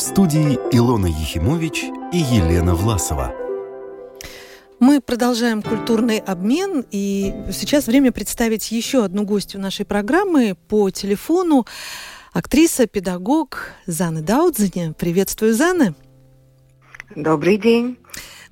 В студии Илона Ехимович и Елена Власова. Мы продолжаем культурный обмен, и сейчас время представить еще одну гостью нашей программы по телефону. Актриса, педагог Зана Даудзине. Приветствую, Зана. Добрый день.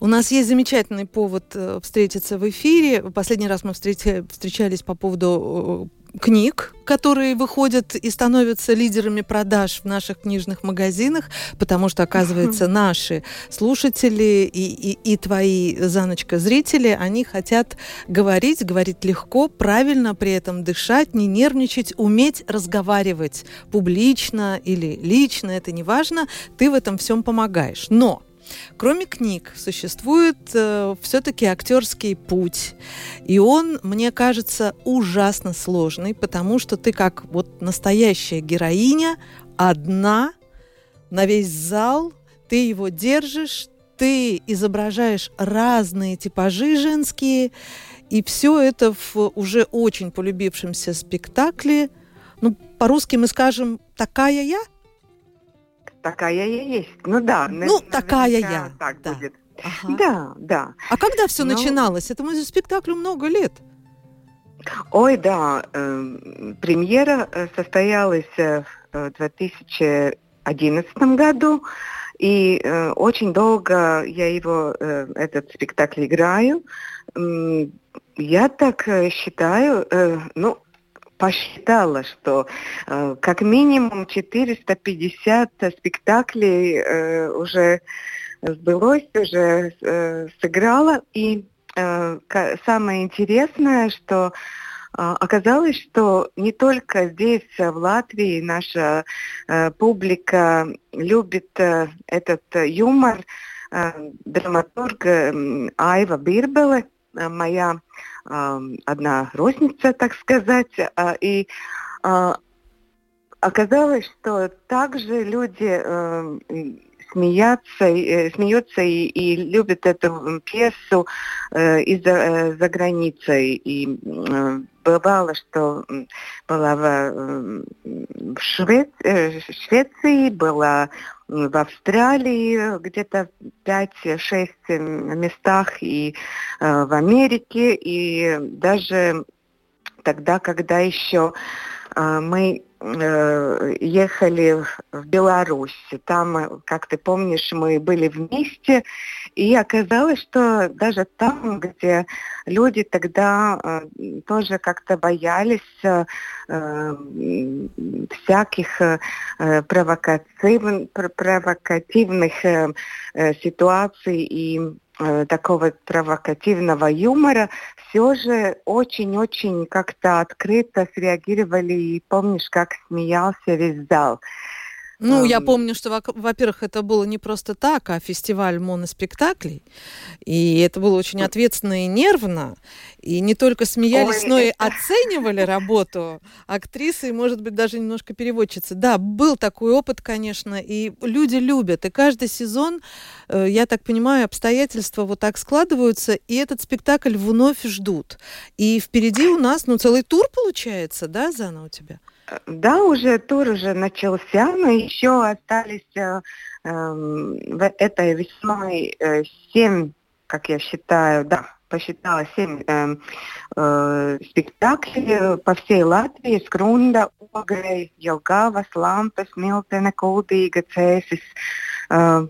У нас есть замечательный повод э, встретиться в эфире. Последний раз мы встречались по поводу э, книг, которые выходят и становятся лидерами продаж в наших книжных магазинах, потому что, оказывается, наши слушатели и, и, и твои, Заночка, зрители, они хотят говорить, говорить легко, правильно при этом дышать, не нервничать, уметь разговаривать публично или лично, это не важно, ты в этом всем помогаешь. Но Кроме книг, существует э, все-таки актерский путь. И он, мне кажется, ужасно сложный, потому что ты как вот настоящая героиня, одна, на весь зал, ты его держишь, ты изображаешь разные типажи женские, и все это в уже очень полюбившемся спектакле. Ну, по-русски мы скажем «такая я», такая я есть. Ну да. Ну, такая я. Так да. будет. Ага. Да, да. А когда все ну, начиналось? Этому спектаклю много лет. Ой, да. Э, премьера э, состоялась э, в 2011 году. И э, очень долго я его, э, этот спектакль играю. Я так э, считаю, э, ну, посчитала, что э, как минимум 450 спектаклей э, уже сбылось, уже э, сыграла. И э, самое интересное, что э, оказалось, что не только здесь, в Латвии, наша э, публика любит э, этот юмор. Э, драматург э, Айва Бирбеле, э, моя одна розница, так сказать, а, и а, оказалось, что также люди смеяться, э, смеются и, и любят эту пьесу э, из-за э, за границей. И э, бывало, что была в, в Шве... Швеции, была в Австралии где-то 5-6 местах и э, в Америке, и даже тогда, когда еще э, мы э, ехали в Беларусь. Там, как ты помнишь, мы были вместе, и оказалось, что даже там, где люди тогда э, тоже как-то боялись э, всяких провокатив, провокативных ситуаций и э, такого провокативного юмора, все же очень-очень как-то открыто среагировали. И помнишь, как смеялся весь зал. Ну, я помню, что, во-первых, это было не просто так, а фестиваль моноспектаклей. И это было очень ответственно и нервно. И не только смеялись, Ой, но и оценивали работу актрисы, и, может быть, даже немножко переводчицы. Да, был такой опыт, конечно, и люди любят. И каждый сезон, э, я так понимаю, обстоятельства вот так складываются, и этот спектакль вновь ждут. И впереди у нас, ну, целый тур получается, да, Зана, у тебя? Да, уже тур уже начался, но еще остались э, э, этой весной э, семь, как я считаю, да, посчитала семь э, э, спектаклей по всей Латвии. Скрунда, Огрей, Елгава, Лампес, Милтена, Кулдига, Цесис. Э,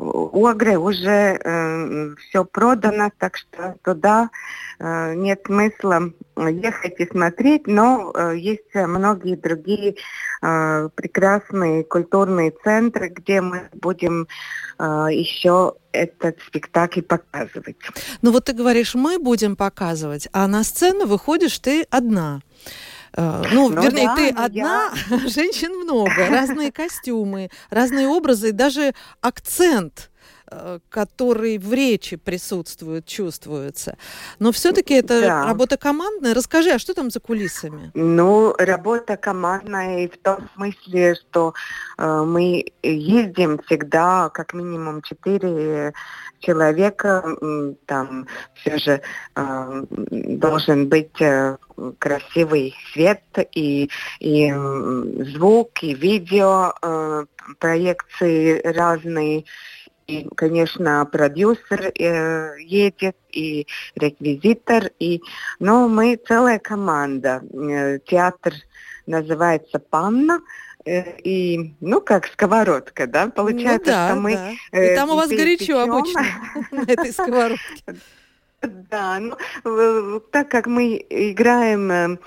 Огре уже э, все продано, так что туда э, нет смысла ехать и смотреть, но э, есть многие другие э, прекрасные культурные центры, где мы будем э, еще этот спектакль показывать. Ну вот ты говоришь, мы будем показывать, а на сцену выходишь ты одна. Э, ну, ну вернее, да, ты одна, я... женщин много, разные костюмы, разные образы, даже акцент э, который в речи присутствует, чувствуется. Но все-таки это да. работа командная. Расскажи, а что там за кулисами? Ну, работа командная в том смысле, что э, мы ездим всегда как минимум четыре человека, там все же э, должен быть э, красивый свет и, и звук, и видео, э, проекции разные. И, конечно, продюсер э, едет, и реквизитор, и, но мы целая команда. Э, театр называется «Панна», Э, и, ну, как сковородка, да, получается, ну, да, что мы... Да. Э, и там у вас горячо обычно на этой сковородке. Да, ну, так как мы играем э,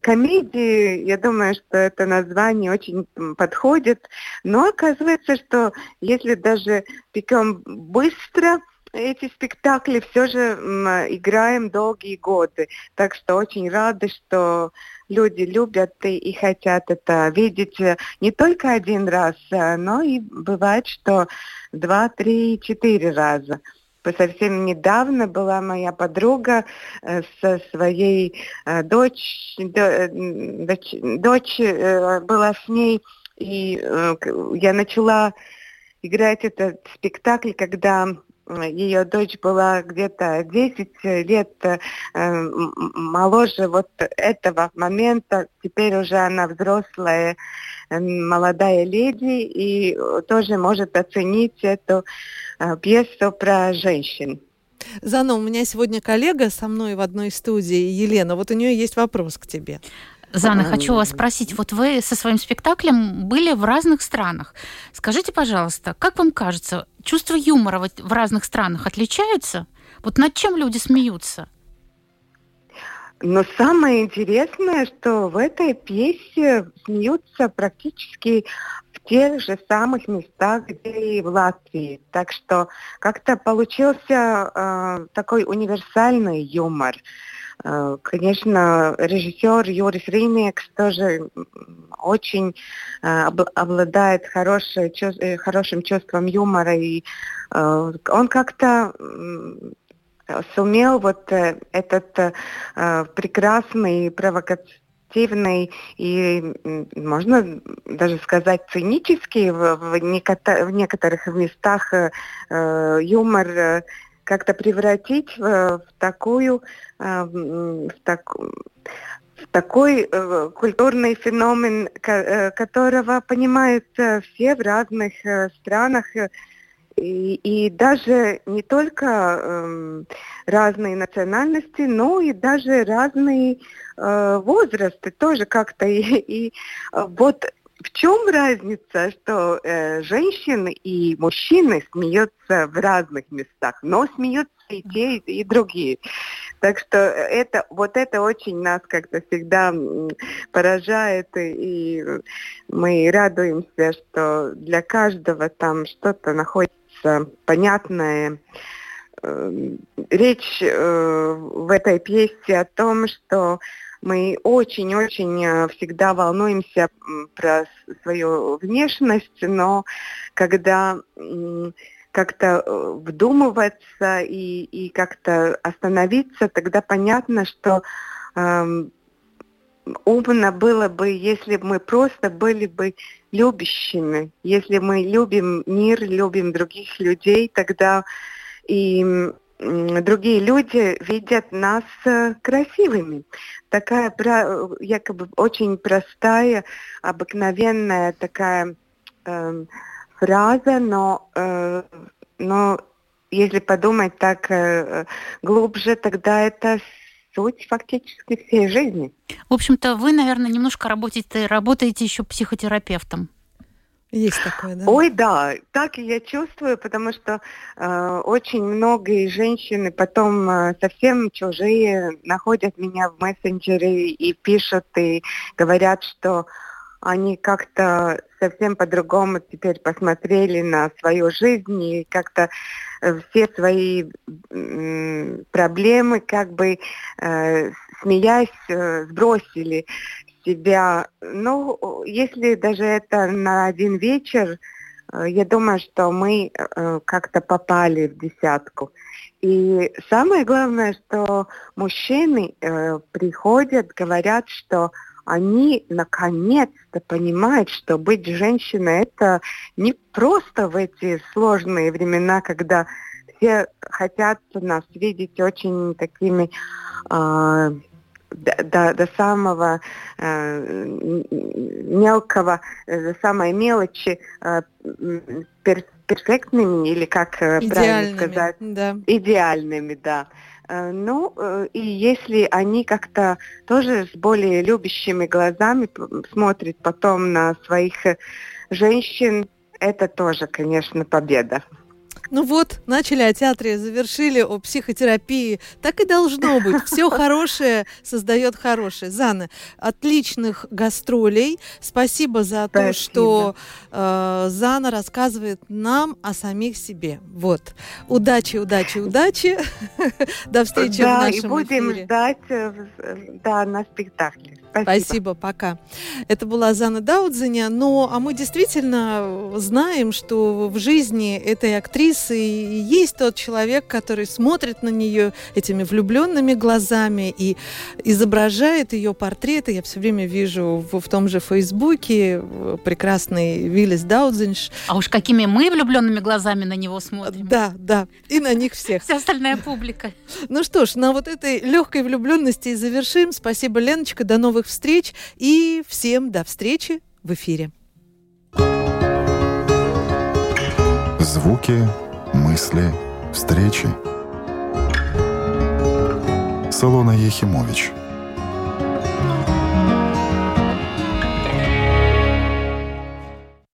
комедии, я думаю, что это название очень подходит, но оказывается, что если даже пекем быстро, эти спектакли все же играем долгие годы. Так что очень рады, что люди любят и, хотят это видеть не только один раз, а, но и бывает, что два, три, четыре раза. Совсем недавно была моя подруга э, со своей э, дочь, э, дочь, дочь была с ней, и я начала играть этот спектакль, когда ее дочь была где-то 10 лет э, моложе вот этого момента. Теперь уже она взрослая э, молодая леди и тоже может оценить эту э, пьесу про женщин. Зана, у меня сегодня коллега со мной в одной студии, Елена. Вот у нее есть вопрос к тебе. Зана, хочу вас спросить, вот вы со своим спектаклем были в разных странах. Скажите, пожалуйста, как вам кажется, чувство юмора в разных странах отличается? Вот над чем люди смеются? Но самое интересное, что в этой пьесе смеются практически в тех же самых местах, где и в Латвии. Так что как-то получился э, такой универсальный юмор. Э, конечно, режиссер Юрис Римекс тоже очень э, обладает хорошей, э, хорошим чувством юмора, и он как-то сумел вот этот прекрасный провокативный и, можно даже сказать, цинический в, некоторых местах юмор как-то превратить в, в такую, э, в, так, в такой э, культурный феномен, э, которого понимают все в разных странах. И, и даже не только э, разные национальности, но и даже разные э, возрасты тоже как-то. И, и вот в чем разница, что э, женщины и мужчины смеются в разных местах, но смеются и те, и другие. Так что это, вот это очень нас как-то всегда поражает, и мы радуемся, что для каждого там что-то находится понятное. Эм, речь э, в этой пьесе о том, что мы очень-очень э, всегда волнуемся про свою внешность, но когда как-то э, вдумываться и, и как-то остановиться, тогда понятно, что эм, умно было бы, если бы мы просто были бы любящими, если мы любим мир, любим других людей, тогда и другие люди видят нас э, красивыми. Такая якобы очень простая, обыкновенная такая э, фраза, но, э, но если подумать так э, глубже, тогда это суть фактически всей жизни. В общем-то, вы, наверное, немножко работаете, работаете еще психотерапевтом. Есть такое, да? Ой, да, так и я чувствую, потому что э, очень многие женщины потом э, совсем чужие находят меня в мессенджере и пишут и говорят, что они как-то совсем по-другому теперь посмотрели на свою жизнь и как-то э, все свои э, проблемы как бы э, смеясь э, сбросили себя, ну, если даже это на один вечер, я думаю, что мы э, как-то попали в десятку. И самое главное, что мужчины э, приходят, говорят, что они наконец-то понимают, что быть женщиной это не просто в эти сложные времена, когда все хотят нас видеть очень такими э, до, до самого э, мелкого, э, до самой мелочи э, пер, перфектными или как э, правильно сказать, да. идеальными, да. Э, ну, и если они как-то тоже с более любящими глазами смотрят потом на своих женщин, это тоже, конечно, победа. Ну вот, начали о театре, завершили о психотерапии. Так и должно быть. Все хорошее создает хорошее. Зана, отличных гастролей. Спасибо за Спасибо. то, что э, Зана рассказывает нам о самих себе. Вот. Удачи, удачи, удачи. До встречи да, в нашем и будем эфире. ждать э, да, на спектакле. Спасибо. Спасибо, пока. Это была Зана Даудзиня. Ну, а мы действительно знаем, что в жизни этой актрисы есть тот человек, который смотрит на нее этими влюбленными глазами и изображает ее портреты. Я все время вижу в, в том же Фейсбуке прекрасный Виллис Даудзинш. А уж какими мы влюбленными глазами на него смотрим. Да, да. И на них всех. Вся остальная публика. Ну что ж, на вот этой легкой влюбленности и завершим. Спасибо, Леночка. До новых встреч. И всем до встречи в эфире. Звуки мысли, встречи. Салона Ехимович –